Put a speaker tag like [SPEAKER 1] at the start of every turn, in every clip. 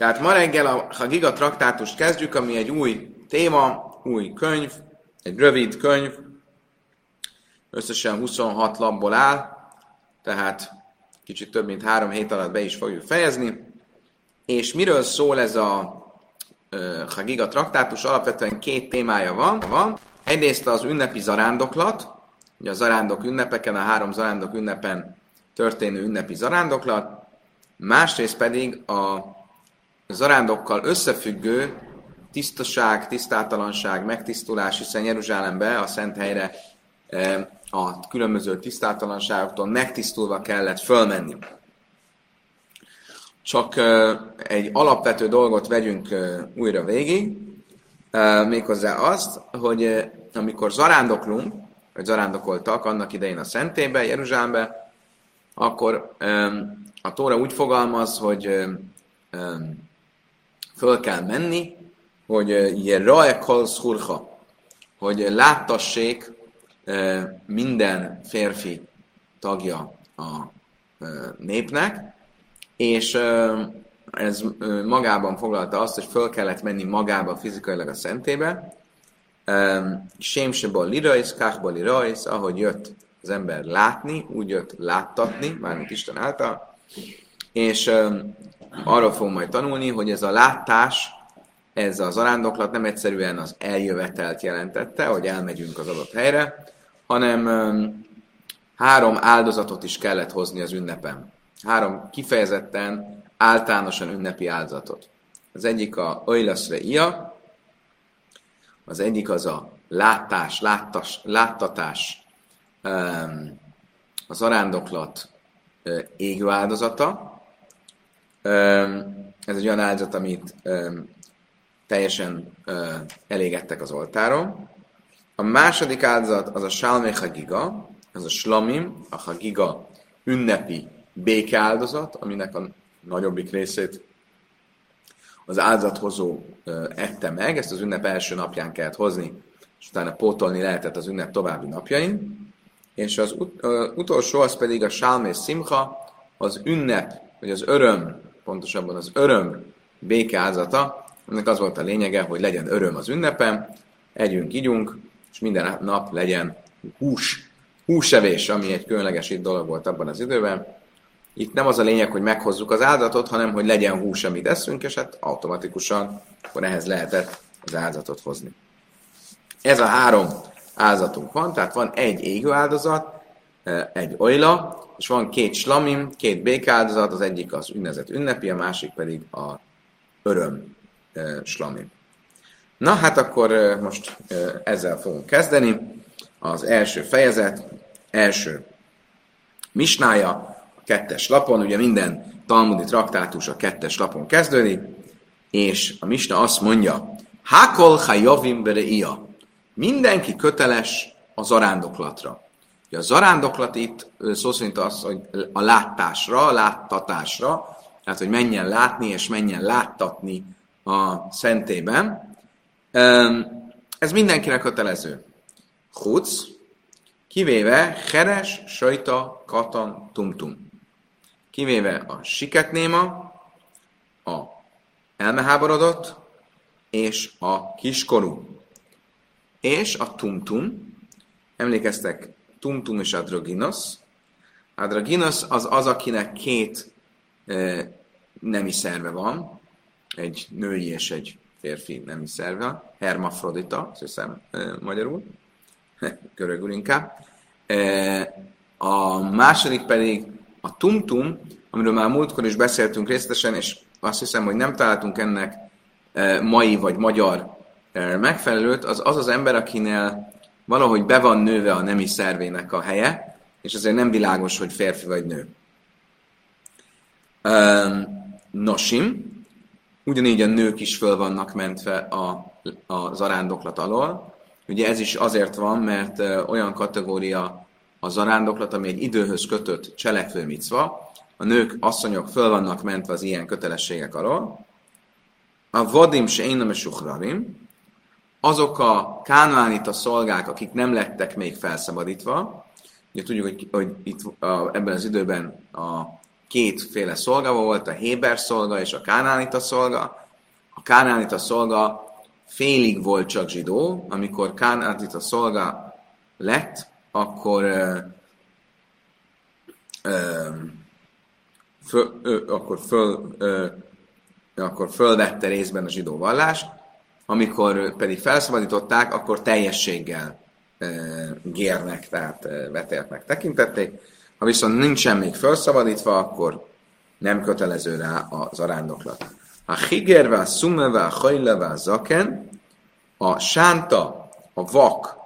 [SPEAKER 1] Tehát ma reggel a Hagiga traktátust kezdjük, ami egy új téma, új könyv, egy rövid könyv, összesen 26 lapból áll, tehát kicsit több mint három hét alatt be is fogjuk fejezni. És miről szól ez a Hagiga traktátus? Alapvetően két témája van. van. Egyrészt az ünnepi zarándoklat, ugye a zarándok ünnepeken, a három zarándok ünnepen történő ünnepi zarándoklat, másrészt pedig a zarándokkal összefüggő tisztaság, tisztátalanság, megtisztulás, hiszen Jeruzsálembe, a szent helyre a különböző tisztátalanságoktól megtisztulva kellett fölmenni. Csak egy alapvető dolgot vegyünk újra végig, méghozzá azt, hogy amikor zarándoklunk, vagy zarándokoltak annak idején a szentébe, Jeruzsálembe, akkor a Tóra úgy fogalmaz, hogy föl kell menni, hogy Jerae kol hogy láttassék minden férfi tagja a népnek, és ez magában foglalta azt, hogy föl kellett menni magába fizikailag a szentébe, Sémseból lirajsz, kákból lirajsz, ahogy jött az ember látni, úgy jött láttatni, mármint Isten által, és arról fogunk majd tanulni, hogy ez a látás, ez az arándoklat nem egyszerűen az eljövetelt jelentette, hogy elmegyünk az adott helyre, hanem három áldozatot is kellett hozni az ünnepen. Három kifejezetten, általánosan ünnepi áldozatot. Az egyik a Oilaszre Ia, az egyik az a látás, láttas, láttatás, az arándoklat égő áldozata. Ez egy olyan áldozat, amit teljesen elégettek az oltáron. A második áldozat az a Salme Hagiga, az a Slamim, a Hagiga ünnepi békeáldozat, aminek a nagyobbik részét az áldozathozó ette meg, ezt az ünnep első napján kellett hozni, és utána pótolni lehetett az ünnep további napjain. És az ut- utolsó az pedig a Salme Simcha, az ünnep, vagy az öröm, pontosabban az öröm békeáldozata, ennek az volt a lényege, hogy legyen öröm az ünnepen, együnk, ígyunk, és minden nap legyen hús, húsevés, ami egy különleges itt dolog volt abban az időben. Itt nem az a lényeg, hogy meghozzuk az áldatot, hanem hogy legyen hús, amit eszünk, és hát automatikusan akkor ehhez lehetett az áldatot hozni. Ez a három áldozatunk van, tehát van egy égő áldozat, e, egy olyla, és van két slamim, két békáldozat, az egyik az ünnezett ünnepi, a másik pedig a öröm slamim. Na hát akkor most ezzel fogunk kezdeni. Az első fejezet, első misnája, a kettes lapon, ugye minden talmudi traktátus a kettes lapon kezdődik, és a misna azt mondja, Hakol hajavim ia. Mindenki köteles a zarándoklatra. Ugye a zarándoklat itt szó szerint az, hogy a látásra, a láttatásra, tehát hogy menjen látni és menjen láttatni a szentében. Ez mindenkire kötelező. Huc, kivéve Heres, Sajta, Katan, Tumtum. Kivéve a siketnéma, a elmeháborodott, és a kiskorú. És a tumtum, emlékeztek, tumtum és adroginos. Adroginos az az, akinek két e, nemi szerve van, egy női és egy férfi nemi szerve, hermafrodita, azt hiszem e, magyarul, görögül inkább. E, a második pedig a tumtum, amiről már múltkor is beszéltünk részletesen, és azt hiszem, hogy nem találtunk ennek mai vagy magyar megfelelőt, az az az ember, akinél valahogy be van nőve a nemi szervének a helye, és azért nem világos, hogy férfi vagy nő. Nosim, Ugyanígy a nők is föl vannak mentve a, a zarándoklat alól. Ugye ez is azért van, mert olyan kategória a zarándoklat, ami egy időhöz kötött cselekvő micva. A nők, asszonyok föl vannak mentve az ilyen kötelességek alól. A vadim se én suhrarim, azok a kánoánita szolgák, akik nem lettek még felszabadítva, ugye tudjuk, hogy, hogy itt a, ebben az időben a kétféle szolga volt, a Héber szolga és a Kánánita szolga. A Kánánita szolga félig volt csak zsidó, amikor Kánánita szolga lett, akkor ö, ö, föl, ö, akkor, föl, ö, akkor fölvette részben a zsidó vallást, amikor pedig felszabadították, akkor teljességgel gérnek, tehát vetéltnek tekintették. Ha viszont nincsen még felszabadítva, akkor nem kötelező rá az arándoklat. A higerve, a szumeve, a hajleve, a zaken, a sánta, a vak,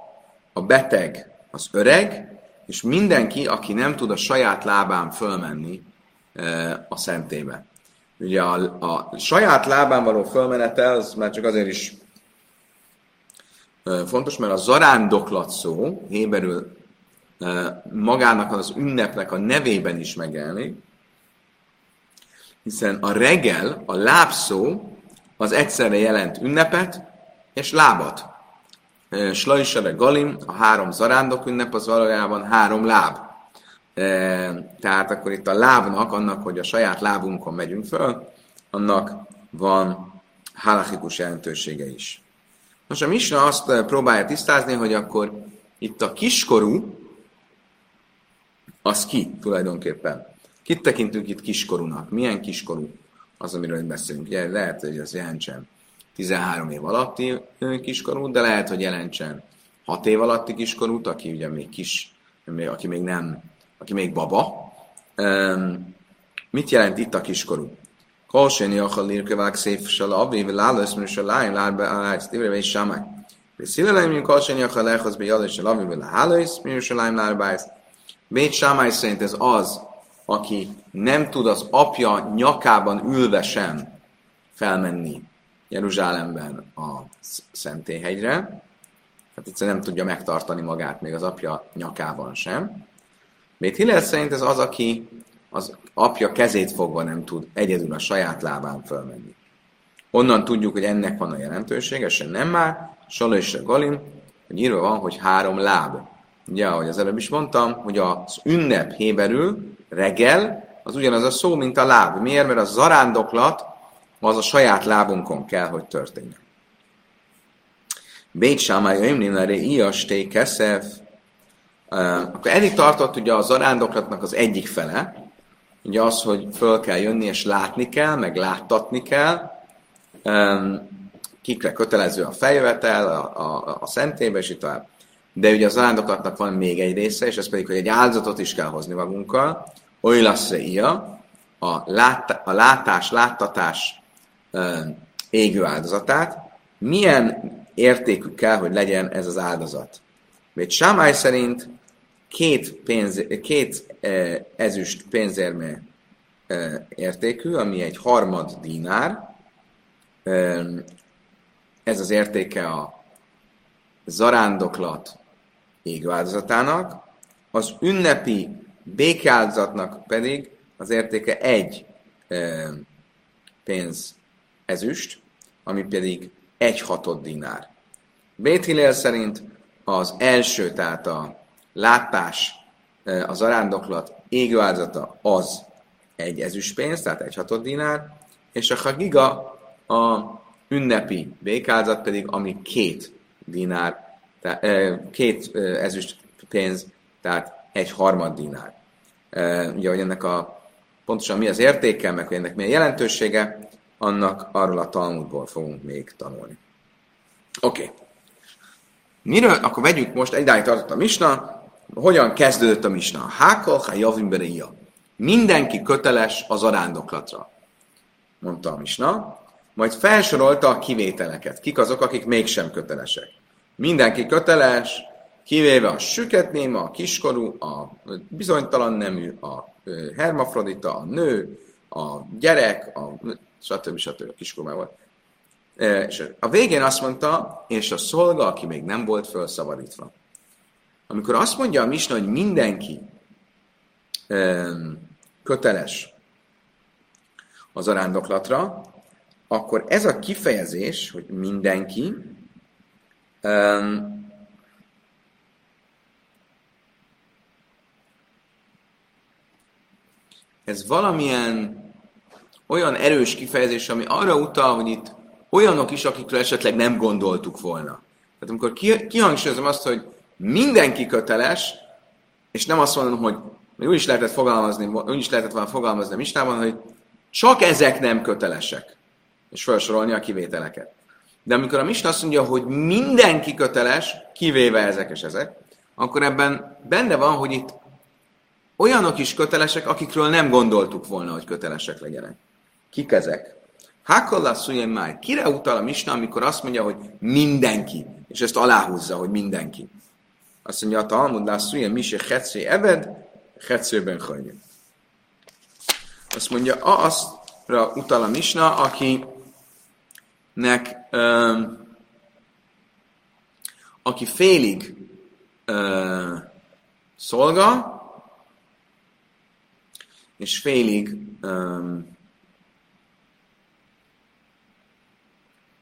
[SPEAKER 1] a beteg, az öreg, és mindenki, aki nem tud a saját lábán fölmenni a szentébe. Ugye a, a saját lábán való fölmenetel, az már csak azért is fontos, mert a zarándoklat szó, héberül magának az ünnepnek a nevében is megjelenik, hiszen a regel, a lábszó, az egyszerre jelent ünnepet és lábat. Slajsere Galim, a három zarándok ünnep, az valójában három láb. Tehát akkor itt a lábnak, annak, hogy a saját lábunkon megyünk föl, annak van halachikus jelentősége is. Most a Misna azt próbálja tisztázni, hogy akkor itt a kiskorú, az ki tulajdonképpen? Kit tekintünk itt kiskorúnak? Milyen kiskorú az, amiről beszélünk? Ugye, lehet, hogy az jelentsen 13 év alatti kiskorú, de lehet, hogy jelentsen 6 év alatti kiskorút, aki ugye még kis, aki még nem, aki még baba. Mit jelent itt a kiskorú? Kolséni akar lirkövák szép se labbi, lálös műs a lány lárbe állás, tívre és sámáj. Szilelem, mint kolséni akar lehoz be jalös a labbi, lálös műs a lány lárbe állás. Bét sámáj szerint ez az, aki nem tud az apja nyakában ülve sem felmenni Jeruzsálemben a Szentéhegyre, tehát egyszerűen nem tudja megtartani magát még az apja nyakában sem. Bét Hillel szerint ez az, aki az apja kezét fogva nem tud egyedül a saját lábán fölmenni. Onnan tudjuk, hogy ennek van a jelentősége, se nem már, Sala és Galim, hogy írva van, hogy három láb. Ugye, ahogy az előbb is mondtam, hogy az ünnep héberül, reggel, az ugyanaz a szó, mint a láb. Miért? Mert a zarándoklat az a saját lábunkon kell, hogy történjen. Bét Sámály Ömlinere Iasté Keszev. Akkor eddig tartott ugye a zarándoklatnak az egyik fele, ugye az, hogy föl kell jönni és látni kell, meg láttatni kell, kikre kötelező a feljövetel, a, a, a szentébe, és itt tovább. De ugye az arándoklatnak van még egy része, és ez pedig, hogy egy áldozatot is kell hozni magunkkal, oly lesz ia, a, lát, a látás, láttatás égő áldozatát, milyen értékű kell, hogy legyen ez az áldozat. Még Sámály szerint két, pénz, két e, ezüst pénzérme e, értékű, ami egy harmad dinár. E, ez az értéke a zarándoklat égváltozatának, az ünnepi békeáldozatnak pedig az értéke egy pénz ezüst, ami pedig egy hatod dinár. Béthilél szerint az első, tehát a látás, az arándoklat égő az egy ezüstpénz, tehát egy hatod dinár, és a hagiga a ünnepi békáldozat pedig, ami két dinár, tehát, két ezüst pénz, tehát egy harmad dinár. Ugye, hogy ennek a pontosan mi az értéke, meg hogy ennek milyen jelentősége, annak arról a Talmudból fogunk még tanulni. Oké. Okay. Miről? Akkor vegyük most, egydáig tartott a misna, hogyan kezdődött a misna? Hákol, ha javim bereia. Mindenki köteles az arándoklatra, mondta a misna. Majd felsorolta a kivételeket. Kik azok, akik mégsem kötelesek. Mindenki köteles, kivéve a süketnéma, a kiskorú, a bizonytalan nemű, a hermafrodita, a nő, a gyerek, a stb. stb. a kiskorú volt. És a végén azt mondta, és a szolga, aki még nem volt felszabadítva. Amikor azt mondja a Misna, hogy mindenki köteles az arándoklatra, akkor ez a kifejezés, hogy mindenki, ez valamilyen olyan erős kifejezés, ami arra utal, hogy itt olyanok is, akikről esetleg nem gondoltuk volna. Tehát amikor kihangsúlyozom azt, hogy mindenki köteles, és nem azt mondom, hogy úgy is lehetett fogalmazni, úgy is lehetett volna fogalmazni a mistában, hogy csak ezek nem kötelesek, és felsorolni a kivételeket. De amikor a Misna azt mondja, hogy mindenki köteles, kivéve ezek és ezek, akkor ebben benne van, hogy itt olyanok is kötelesek, akikről nem gondoltuk volna, hogy kötelesek legyenek. Kik ezek? Hakolla máj. Kire utal a Misna, amikor azt mondja, hogy mindenki, és ezt aláhúzza, hogy mindenki. Azt mondja, a Talmud lászújen mise hetszé ebed, hetszőben hajnyi. Azt mondja, azra utal a Misna, akinek um, aki félig uh, szolga, és félig um,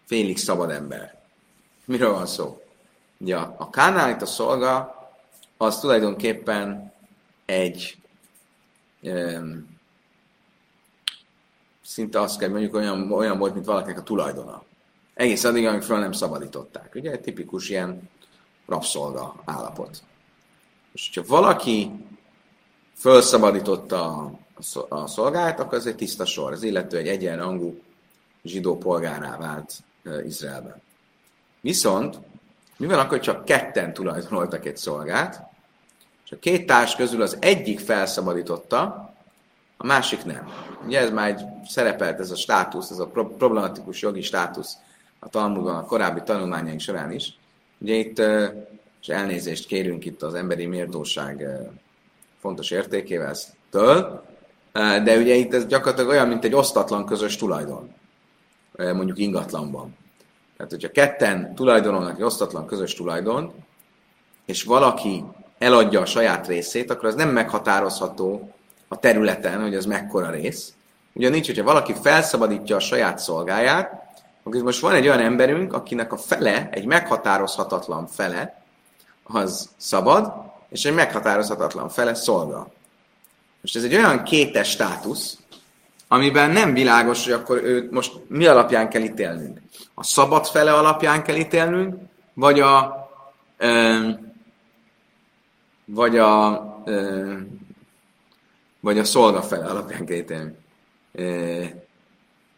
[SPEAKER 1] félig szabad ember. Miről van szó? Ugye a, a kánálit, a szolga, az tulajdonképpen egy um, szinte azt kell mondjuk olyan, olyan volt, mint valakinek a tulajdona. Egész addig, amíg föl nem szabadították. Ugye egy tipikus ilyen rabszolga állapot. És hogyha valaki felszabadította a szolgált, akkor ez egy tiszta sor. Az illető egy egyenrangú zsidó polgárá vált Izraelben. Viszont, mivel akkor csak ketten tulajdonoltak egy szolgát, és a két társ közül az egyik felszabadította, a másik nem. Ugye ez már egy szerepelt ez a státusz, ez a problematikus jogi státusz a Talmudban, a korábbi tanulmányaink során is. Ugye itt, és elnézést kérünk itt az emberi méltóság fontos értékével től, de ugye itt ez gyakorlatilag olyan, mint egy osztatlan közös tulajdon, mondjuk ingatlanban. Tehát, hogyha ketten tulajdonolnak egy osztatlan közös tulajdon, és valaki eladja a saját részét, akkor az nem meghatározható a területen, hogy az mekkora rész. Ugyanígy, hogyha valaki felszabadítja a saját szolgáját, akkor most van egy olyan emberünk, akinek a fele, egy meghatározhatatlan fele, az szabad, és egy meghatározhatatlan fele szolga. Most ez egy olyan kétes státusz, amiben nem világos, hogy akkor őt most mi alapján kell ítélnünk. A szabad fele alapján kell ítélnünk, vagy a ö, vagy a ö, vagy a szolga fele alapján kell ítélnünk.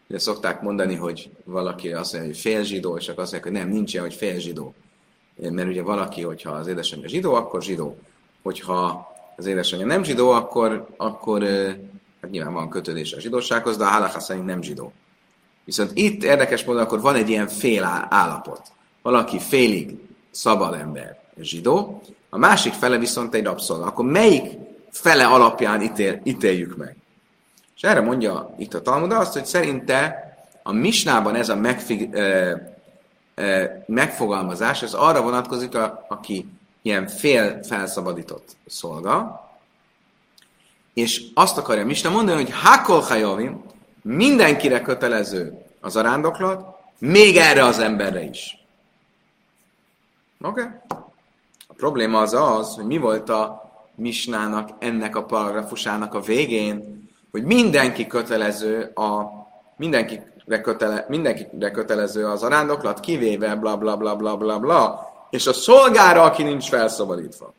[SPEAKER 1] Ugye szokták mondani, hogy valaki azt mondja, hogy fél zsidó, és akkor azt mondják, hogy nem, nincs ilyen, hogy fél zsidó. Mert ugye valaki, hogyha az édesanyja zsidó, akkor zsidó. Hogyha az édesanyja nem zsidó, akkor, akkor hát nyilván van kötődés a zsidósághoz, de a halaká szerint nem zsidó. Viszont itt érdekes módon akkor van egy ilyen fél állapot. Valaki félig szabad ember, zsidó, a másik fele viszont egy rabszolga. Akkor melyik fele alapján ítél, ítéljük meg? És erre mondja itt a Talmud azt, hogy szerinte a misnában ez a megfig, ö, ö, megfogalmazás, ez arra vonatkozik, a, aki ilyen fél felszabadított szolga, és azt akarja Misna mondani, hogy Hakol Hajovim mindenkire kötelező az arándoklat, még erre az emberre is. Oké? Okay? A probléma az az, hogy mi volt a Misnának, ennek a paragrafusának a végén, hogy mindenki kötelező a mindenkire, kötele, mindenkire kötelező az arándoklat, kivéve bla bla bla bla bla bla, és a szolgára, aki nincs felszabadítva.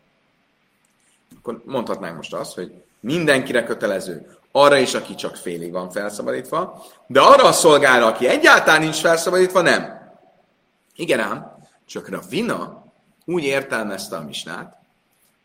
[SPEAKER 1] Akkor mondhatnánk most azt, hogy mindenkire kötelező, arra is, aki csak félig van felszabadítva, de arra a szolgára, aki egyáltalán nincs felszabadítva, nem. Igen ám, csak vina úgy értelmezte a misnát,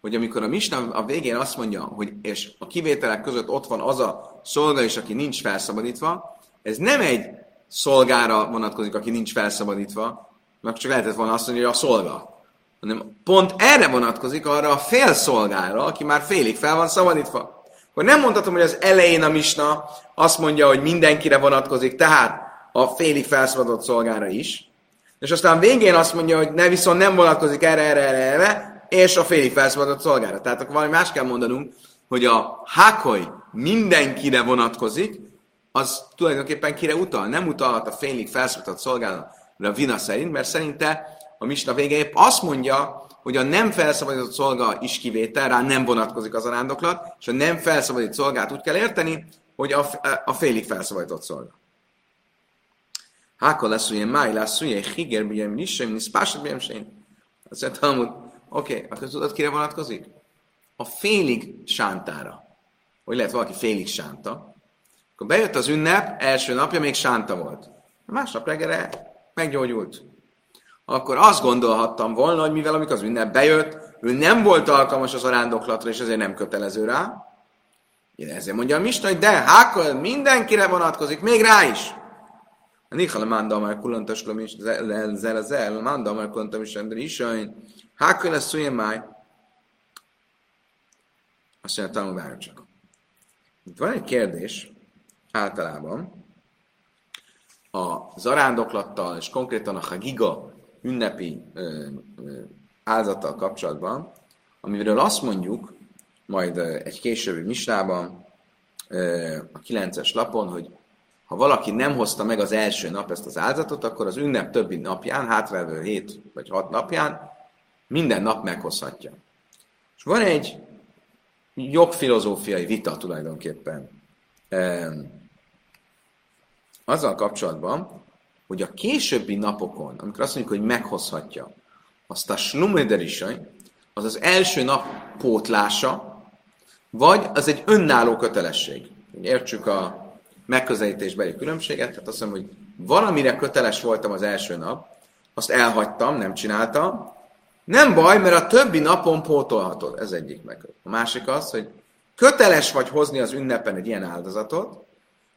[SPEAKER 1] hogy amikor a Misna a végén azt mondja, hogy és a kivételek között ott van az a szolga is, aki nincs felszabadítva, ez nem egy szolgára vonatkozik, aki nincs felszabadítva, mert csak lehetett volna azt mondani, hogy a szolga. Hanem pont erre vonatkozik arra a fél szolgára, aki már félig fel van szabadítva. Akkor nem mondhatom, hogy az elején a misna azt mondja, hogy mindenkire vonatkozik, tehát a félig felszabadott szolgára is, és aztán végén azt mondja, hogy ne viszont nem vonatkozik erre, erre, erre, erre, és a félig felszabadott szolgára. Tehát akkor valami más kell mondanunk, hogy a hákoly mindenkire vonatkozik, az tulajdonképpen kire utal. Nem utalhat a félig felszabadott szolgára vina szerint, mert szerinte a misna vége épp azt mondja, hogy a nem felszabadított szolga is kivétel, rá nem vonatkozik az arándoklat, és a nem felszabadított szolgát úgy kell érteni, hogy a, a félig felszabadított szolga. Háka lesz, hogy máj lesz, hogy higer, bíjem, nisem, niszpásad, bíjem, sén. Azt mondta, hogy oké, akkor tudod, kire vonatkozik? A félig sántára. Hogy lehet valaki félig sánta. Akkor bejött az ünnep, első napja még sánta volt. Másnap reggelre meggyógyult. Akkor azt gondolhattam volna, hogy mivel amikor az ünnep bejött, ő nem volt alkalmas az arándoklatra, és ezért nem kötelező rá. Én ezért mondja a Misna, hogy de, hákkal mindenkire vonatkozik, még rá is. A Nichala manda már kulantas is, zel az el, manda már kulantam is, de is, hákkal lesz olyan máj. Azt mondja, tanul csak. Itt van egy kérdés, általában, a zarándoklattal, és konkrétan a Hagiga ünnepi áldozattal kapcsolatban, amiről azt mondjuk, majd egy későbbi misnában, a 9-es lapon, hogy ha valaki nem hozta meg az első nap ezt az áldozatot, akkor az ünnep többi napján, hátralévő 7 vagy 6 napján minden nap meghozhatja. És van egy jogfilozófiai vita tulajdonképpen azzal kapcsolatban, hogy a későbbi napokon, amikor azt mondjuk, hogy meghozhatja, azt a slumederisaj, az az első nap pótlása, vagy az egy önálló kötelesség. Értsük a megközelítésbeli különbséget, tehát azt mondom, hogy valamire köteles voltam az első nap, azt elhagytam, nem csináltam, nem baj, mert a többi napon pótolhatod. Ez egyik meg. A másik az, hogy köteles vagy hozni az ünnepen egy ilyen áldozatot,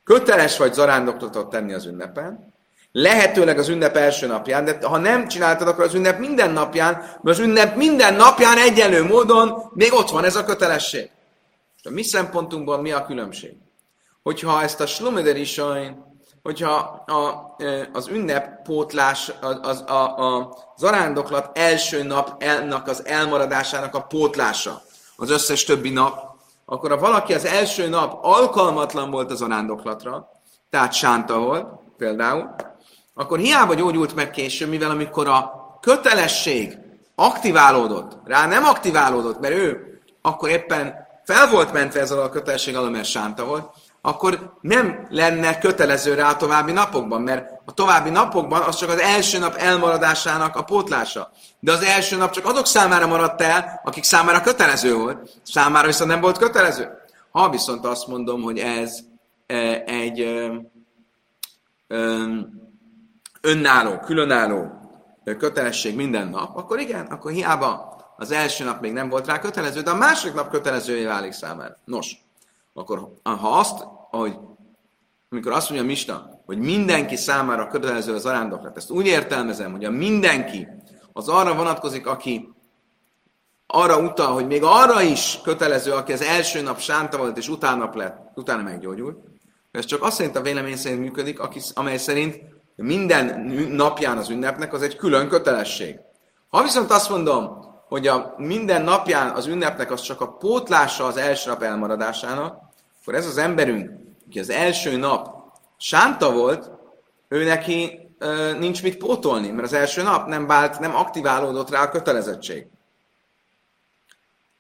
[SPEAKER 1] köteles vagy zarándoktatot tenni az ünnepen, lehetőleg az ünnep első napján, de ha nem csináltad, akkor az ünnep minden napján, mert az ünnep minden napján egyenlő módon még ott van ez a kötelesség. És a mi szempontunkban mi a különbség? Hogyha ezt a slumeder is hogyha a, az ünnep pótlás, az, az, a, a zarándoklat első napnak az elmaradásának a pótlása az összes többi nap, akkor ha valaki az első nap alkalmatlan volt az arándoklatra, tehát sánta volt például, akkor hiába gyógyult meg később, mivel amikor a kötelesség aktiválódott, rá nem aktiválódott, mert ő akkor éppen fel volt mentve ezzel a kötelesség alól, mert sánta volt, akkor nem lenne kötelező rá a további napokban, mert a további napokban az csak az első nap elmaradásának a pótlása. De az első nap csak azok számára maradt el, akik számára kötelező volt, számára viszont nem volt kötelező. Ha viszont azt mondom, hogy ez e, egy ö, ö, önálló, különálló kötelesség minden nap, akkor igen, akkor hiába az első nap még nem volt rá kötelező, de a második nap kötelezője válik számára. Nos, akkor ha azt, hogy amikor azt mondja Mista, hogy mindenki számára kötelező az arándoklat, ezt úgy értelmezem, hogy a mindenki az arra vonatkozik, aki arra utal, hogy még arra is kötelező, aki az első nap sánta volt, és utána lett, utána meggyógyult. Ez csak azt szerint a vélemény szerint működik, aki, amely szerint minden napján az ünnepnek az egy külön kötelesség. Ha viszont azt mondom, hogy a minden napján az ünnepnek az csak a pótlása az első nap elmaradásának, akkor ez az emberünk, aki az első nap sánta volt, ő neki ö, nincs mit pótolni, mert az első nap nem vált, nem aktiválódott rá a kötelezettség.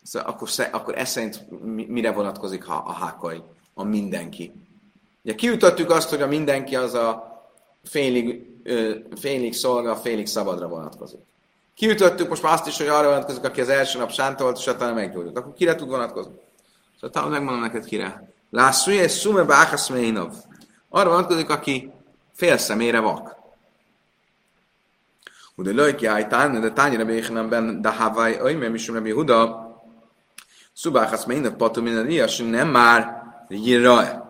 [SPEAKER 1] Szóval akkor, akkor ez szerint mire vonatkozik ha a hákai, a mindenki. Ugye kiütöttük azt, hogy a mindenki az a félig, ö, félig szolga, félig szabadra vonatkozik. Kiütöttük most már azt is, hogy arra vonatkozik, aki az első nap sánta volt, és utána meggyógyult. Akkor kire tud vonatkozni? Szóval talán megmondom neked kire. Lászúj, és szume ménov. Arra vonatkozik, aki fél szemére vak. Ude lőki ájtán, de tányira béhenem ben, de havaj, oly, mert misum Rabbi Huda, szubáchasz ménov patu minden nem már jiraj.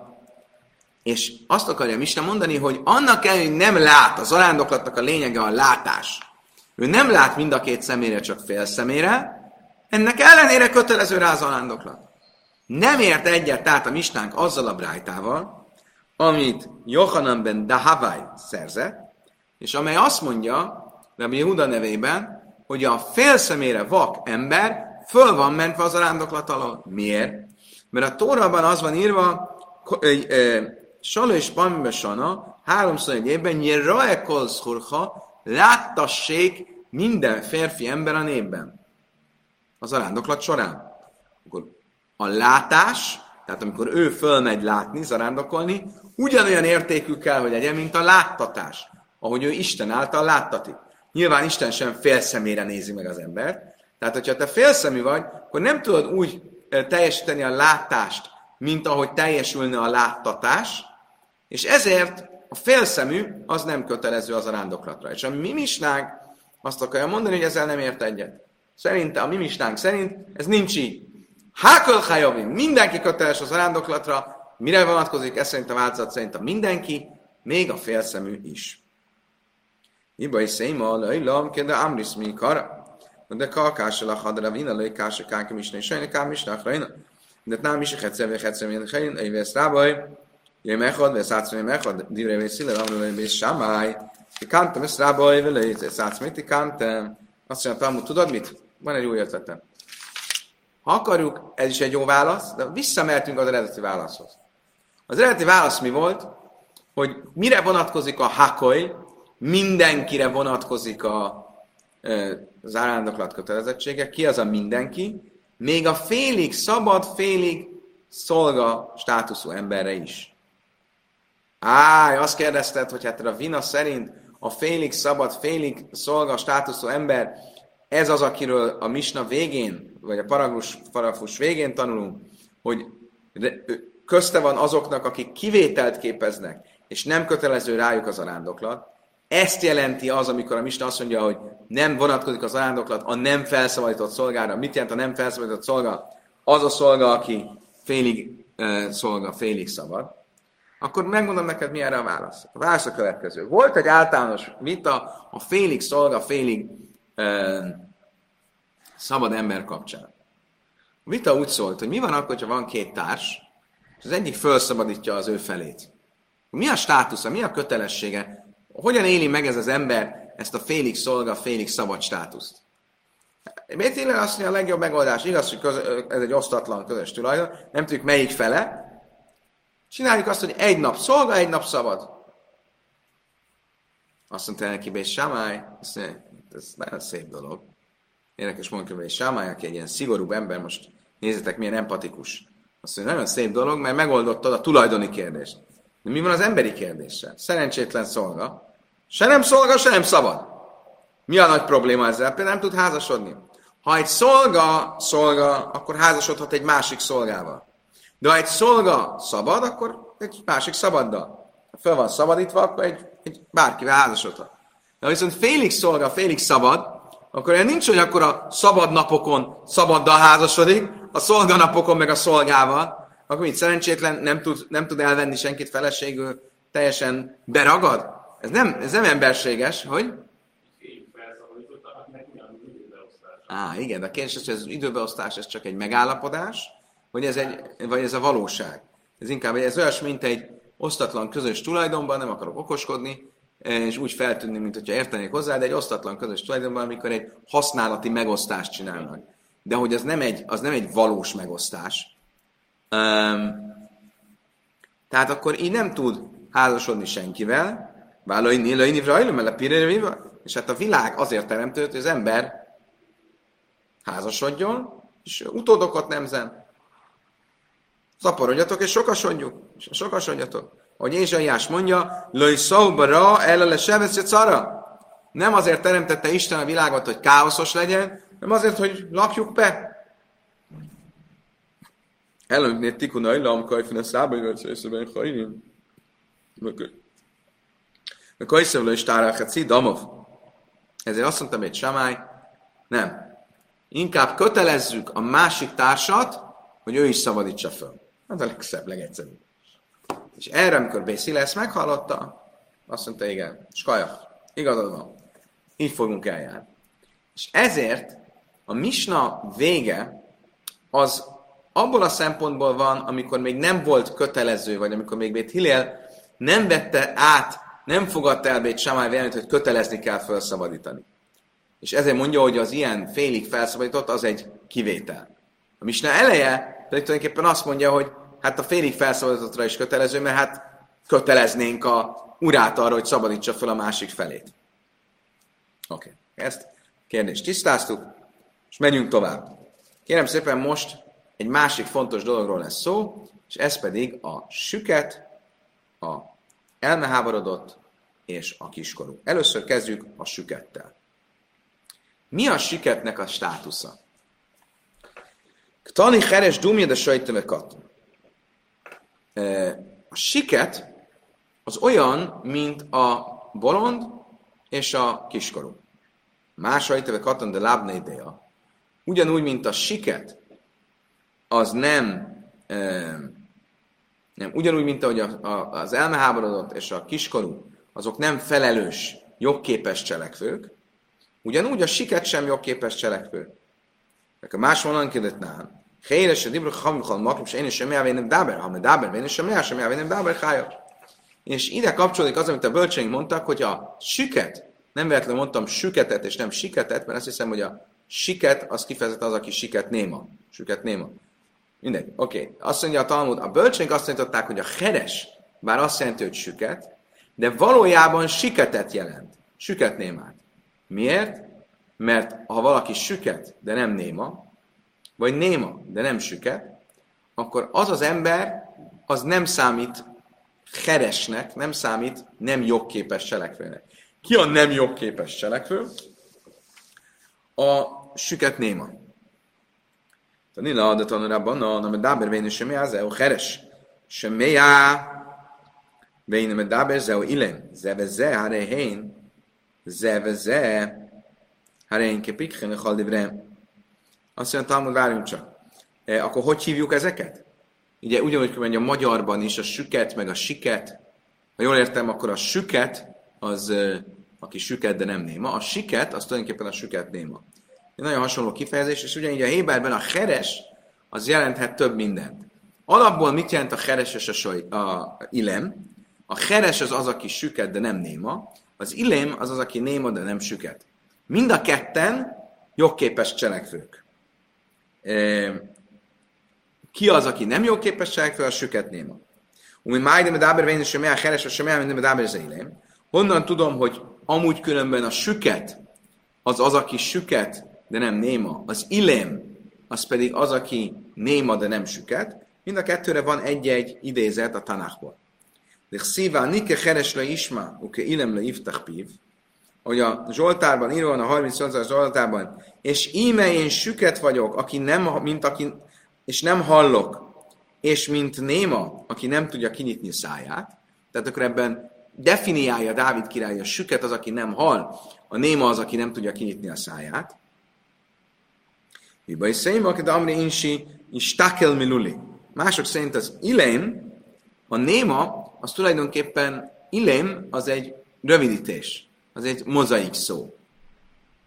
[SPEAKER 1] És azt akarja Misna mondani, hogy annak ellenére, hogy nem lát, az arándoklatnak a lényege a látás. Ő nem lát mind a két szemére, csak fél szemére, ennek ellenére kötelező rá az arándoklat. Nem ért egyet tehát a Misnánk azzal a brájtával, amit Johanan ben Dahavai szerzett, és amely azt mondja, Rabbi Huda nevében, hogy a fél szemére vak ember föl van mentve az arándoklat alól. Miért? Mert a Tórában az van írva, Saló és Pambesana, háromszor egy évben, Nyeraekol szurha, láttassék minden férfi ember a népben. az zarándoklat során? Akkor a látás, tehát amikor ő fölmegy látni, zarándokolni, ugyanolyan értékű kell, hogy legyen, mint a láttatás, ahogy ő Isten által láttatik. Nyilván Isten sem félszemére nézi meg az embert, tehát hogyha te félszemű vagy, akkor nem tudod úgy teljesíteni a látást, mint ahogy teljesülne a láttatás, és ezért a félszemű az nem kötelező az a rándoklatra. És a mi misnánk azt akarja mondani, hogy ezzel nem ért egyet. Szerinte, a mi misnánk szerint ez nincs így. Hákol hajavim, mindenki köteles az arándoklatra, mire vonatkozik, ez szerint a változat szerint a mindenki, még a félszemű is. Iba is széma, lejlam, de amris mi. De kalkásel a hadra vina, lej kása kákem is, és sajna is. De nem is, hetszem, vagy hetszem, vagy hetszem, vagy hetszem, vagy jöjj mechad, vagy szátszom, vagy mechad, divre, vagy szile, amra, vagy sámály. Tikántem, ezt rábaj, vagy szátszom, tikántem. Azt mondja, tudod mit? Van egy új ötletem. Ha akarjuk, ez is egy jó válasz, de visszamertünk az eredeti válaszhoz. Az eredeti válasz mi volt? Hogy mire vonatkozik a hakoly, mindenkire vonatkozik a, az árándoklat kötelezettsége. Ki az a mindenki? Még a félig szabad, félig szolga státuszú emberre is. Á, azt kérdezted, hogy hát a vina szerint a félig szabad, félig szolga státuszú ember ez az, akiről a misna végén, vagy a paragrus, parafus végén tanulunk, hogy közte van azoknak, akik kivételt képeznek, és nem kötelező rájuk az arándoklat. Ezt jelenti az, amikor a Misna azt mondja, hogy nem vonatkozik az arándoklat a nem felszabadított szolgára. Mit jelent a nem felszabadított szolga? Az a szolga, aki félig uh, szolga, félig szabad. Akkor megmondom neked, mi erre a válasz. A válasz a következő. Volt egy általános vita a félig szolga, félig szabad ember kapcsán. A vita úgy szólt, hogy mi van akkor, ha van két társ, és az egyik felszabadítja az ő felét. Mi a státusza, mi a kötelessége? Hogyan éli meg ez az ember ezt a félig szolga, félig szabad státuszt? Miért azt mondja, a legjobb megoldás, igaz, hogy köz, ez egy osztatlan közös tulajdon, nem tudjuk melyik fele, csináljuk azt, hogy egy nap szolga, egy nap szabad. Azt mondta neki, hogy Samály, ez nagyon szép dolog. Érdekes mondjuk, hogy Sámály, aki egy ilyen szigorúbb ember, most nézzétek, milyen empatikus. Azt mondja, nagyon szép dolog, mert megoldottad a tulajdoni kérdést. De mi van az emberi kérdéssel? Szerencsétlen szolga. Se nem szolga, se nem szabad. Mi a nagy probléma ezzel? Például nem tud házasodni. Ha egy szolga szolga, akkor házasodhat egy másik szolgával. De ha egy szolga szabad, akkor egy másik szabaddal. Ha fel van szabadítva, akkor egy, egy bárkivel házasodhat. De viszont félig szolga, félig szabad, akkor ilyen nincs, hogy akkor a szabad napokon szabaddal házasodik, a szolganapokon meg a szolgával, akkor mit szerencsétlen nem tud, nem tud elvenni senkit feleségül, teljesen beragad? Ez nem, ez nem emberséges, hogy? Á, igen, de a kérdés hogy az időbeosztás ez csak egy megállapodás, vagy ez, egy, vagy ez a valóság. Ez inkább ez olyas, mint egy osztatlan közös tulajdonban, nem akarok okoskodni, és úgy feltűnni, mint hogyha értenék hozzá, de egy osztatlan közös tulajdonban, amikor egy használati megosztást csinálnak. De hogy az nem egy, az nem egy valós megosztás. Um, tehát akkor így nem tud házasodni senkivel, és hát a világ azért teremtődött, hogy az ember házasodjon, és utódokat nemzen. Szaporodjatok és sokasodjuk, sokasodjatok. Ahogy Ézsaiás mondja, Löj szóbara, ellele sebesz cara. Nem azért teremtette Isten a világot, hogy káoszos legyen, hanem azért, hogy lakjuk be. Előbb tikuna illam kajfin a szába jövetsz észeben hajnim. A kajszövlő is tárálhat damov. Ezért azt mondtam egy samály, nem. Inkább kötelezzük a másik társat, hogy ő is szabadítsa föl. Ez a legszebb, legegyszerűbb. És erre, amikor Bészile ezt meghallotta, azt mondta, igen, skaja, igazad van, így fogunk eljárni. És ezért a misna vége az abból a szempontból van, amikor még nem volt kötelező, vagy amikor még Bét Hillel nem vette át, nem fogadta el Bét Samály véleményt, hogy kötelezni kell felszabadítani. És ezért mondja, hogy az ilyen félig felszabadított, az egy kivétel. A misna eleje pedig tulajdonképpen azt mondja, hogy hát a félig felszabadítottra is kötelező, mert hát köteleznénk a urát arra, hogy szabadítsa fel a másik felét. Oké, okay. ezt kérdést tisztáztuk, és menjünk tovább. Kérem szépen, most egy másik fontos dologról lesz szó, és ez pedig a süket, a elmeháborodott és a kiskorú. Először kezdjük a sükettel. Mi a süketnek a státusza? Tani heres dumja de sajtövekat. A siket az olyan, mint a bolond és a kiskorú. Más sajtöve katan de lábne ideja. Ugyanúgy, mint a siket, az nem, nem ugyanúgy, mint ahogy az elmeháborodott és a kiskorú, azok nem felelős, jogképes cselekvők, ugyanúgy a siket sem jogképes cselekvő. A más vonalon kérdett nálam. És én is sem elvénem dáber, ha dáber, én is sem el, sem elvénem dáber, hája. És ide kapcsolódik az, amit a bölcseink mondtak, hogy a süket, nem véletlenül mondtam süketet és nem siketet, mert azt hiszem, hogy a siket az kifejezetten az, aki siket néma. Süket néma. Mindegy. Oké. Okay. Azt mondja a Talmud, a bölcseink azt mondták, hogy a heres, bár azt jelenti, hogy süket, de valójában siketet jelent. Süket némát. Miért? Mert ha valaki süket, de nem néma, vagy néma, de nem süket, akkor az az ember, az nem számít heresnek, nem számít nem jogképes cselekvőnek. Ki a nem jogképes cselekvő? A süket néma. Tanila, de tanulában, na, na, medáber vénő semmi az, a heres. Semmi á, vénő medáber, zeu ilem, zeve ze, hare hén, zeve ze, hare hén kepikhen, haldivrem. Azt mondja, Talmud, várjunk csak. E, akkor hogy hívjuk ezeket? Ugye ugyanúgy, hogy a magyarban is a süket, meg a siket. Ha jól értem, akkor a süket, az, aki süket, de nem néma. A siket, az tulajdonképpen a süket néma. Egy nagyon hasonló kifejezés, és ugyanígy a Héberben a heres, az jelenthet több mindent. Alapból mit jelent a heres és a, soly, a ilem? A heres az az, aki süket, de nem néma. Az ilem az az, aki néma, de nem süket. Mind a ketten jogképes cselekvők ki az, aki nem jó képességek fel, a süket néma. Umi májdem dáber vén, sem el heres, sem el minden dáber. Honnan tudom, hogy amúgy különben a süket, az az, aki süket, de nem néma. Az ilém, az pedig az, aki néma, de nem süket. Mind a kettőre van egy-egy idézet a Tanachból. De szívá, nike heres le isma, uke ilem le iftach hogy a Zsoltárban írva van, a 38 Zsoltárban, és íme én süket vagyok, aki nem, mint aki, és nem hallok, és mint néma, aki nem tudja kinyitni száját, tehát akkor ebben definiálja Dávid király, a süket az, aki nem hall, a néma az, aki nem tudja kinyitni a száját. Iba is szerint, aki Damri Insi, is takel miluli. Mások szerint az ilém, a néma, az tulajdonképpen ilém, az egy rövidítés az egy mozaik szó.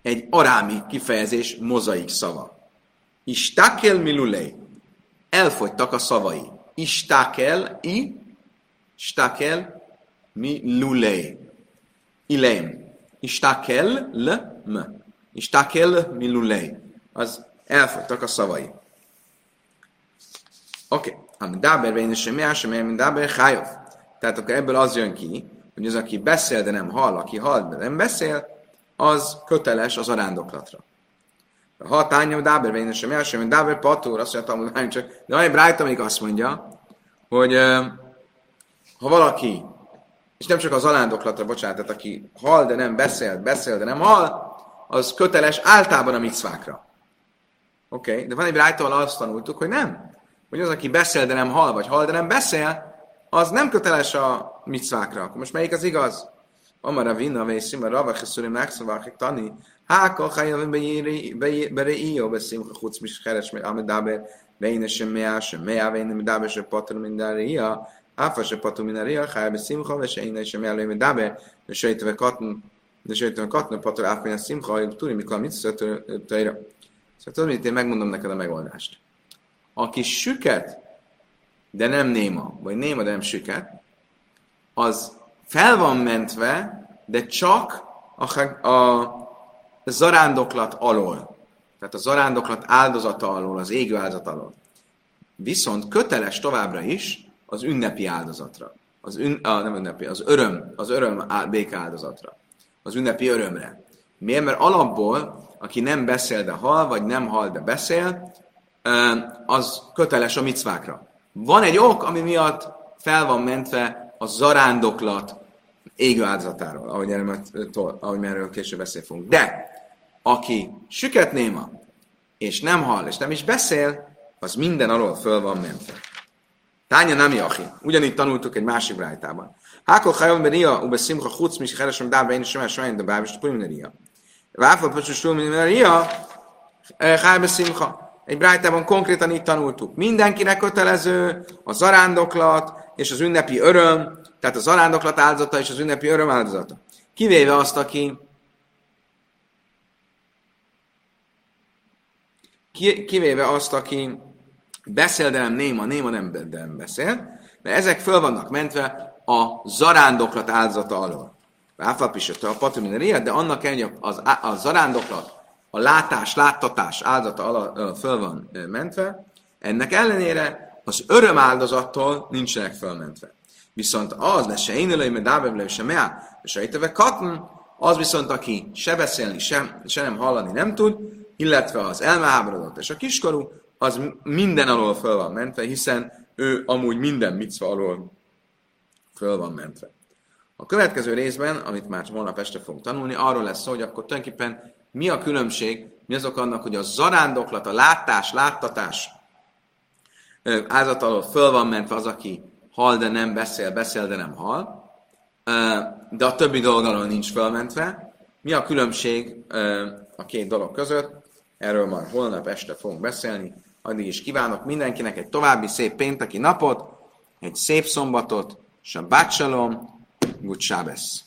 [SPEAKER 1] Egy arámi kifejezés mozaik szava. Istakel milulei. Elfogytak a szavai. Istakel, i, stakel, mi lulei. Ileim. Istakel, l, m. Istakel, mi lulei. Az elfogytak a szavai. Oké. Okay. Ami dáber vén, és semmi sem, mint dáber. Tehát akkor ebből az jön ki, hogy az, aki beszél, de nem hall, aki hall, de nem beszél, az köteles az arándoklatra. Ha tányom dáber vén, sem első, mint dáber patúr, azt mondja, hogy csak, de egy Brájta még azt mondja, hogy ha valaki, és nem csak az arándoklatra, bocsánat, tehát aki hall, de nem beszél, beszél, de nem hall, az köteles általában a micvákra. Oké, okay. de van egy Brájta, azt tanultuk, hogy nem. Hogy az, aki beszél, de nem hall, vagy hall, de nem beszél, az nem köteles a micvákra. Akkor most melyik az igaz? Amara vinna, ve szima rava, cheszurim nakszavakik tani, háka hajjavim bereíjó, beszimcha chuc mis heres, amidáber, Veine sem mea, sem mea, veine medaber, se patur mindaria, áfa se patur mindaria, háj beszimcha, ve se innen sem elő medaber, de sejtve katn, de sejtve katn, patur áfa a szimcha, hogy tudni, mikor mit szötőre. Szóval tudod, mit én megmondom neked a megoldást. Aki süket, de nem néma, vagy néma, de nem süket, az fel van mentve, de csak a, a zarándoklat alól. Tehát a zarándoklat áldozata alól, az égő áldozat alól. Viszont köteles továbbra is az ünnepi áldozatra. Az ün, a, nem ünnepi, az öröm, az öröm béke áldozatra. Az ünnepi örömre. Miért? Mert alapból, aki nem beszél, de hal, vagy nem hal, de beszél, az köteles a micvákra. Van egy ok, ami miatt fel van mentve a zarándoklat égő áldozatáról, ahogy, erről, ahogy erről később beszél fogunk. De aki süket néma, és nem hall, és nem is beszél, az minden alól föl van mentve. Tánya nem jachi. Ugyanígy tanultuk egy másik brájtában. Hákol hajom be ria, ube szimcha chuc, mis keresem dába, én sem sem de báb, és pulim ria. Váfol pöcsös stulmin ria, hájbe szimcha. Egy brájtában konkrétan így tanultuk. Mindenkinek kötelező a zarándoklat és az ünnepi öröm, tehát a zarándoklat áldozata és az ünnepi öröm áldozata. Kivéve azt, aki kivéve azt, aki beszél, de nem néma, néma nem, de nem beszél, mert ezek föl vannak mentve a zarándoklat áldozata alól. Áfapisötte a patrimineria, de annak ellenére az, a zarándoklat, a látás, láttatás áldozata alól föl van mentve, ennek ellenére az öröm áldozattól nincsenek fölmentve. Viszont az, de se én előim, mert dávevle, se mea, se ejteve katn, az viszont, aki se beszélni, se, se nem hallani nem tud, illetve az elmeháborodott és a kiskorú, az minden alól föl van mentve, hiszen ő amúgy minden micva alól föl van mentve. A következő részben, amit már holnap este fogunk tanulni, arról lesz szó, hogy akkor tulajdonképpen mi a különbség, mi azok annak, hogy a zarándoklat, a látás, láttatás ázat alól föl van mentve az, aki hal, de nem beszél, beszél, de nem hal, de a többi dolog alól nincs fölmentve. Mi a különbség a két dolog között? Erről majd holnap este fogunk beszélni. Addig is kívánok mindenkinek egy további szép pénteki napot, egy szép szombatot, Shabbat Shalom, Good Shabbos.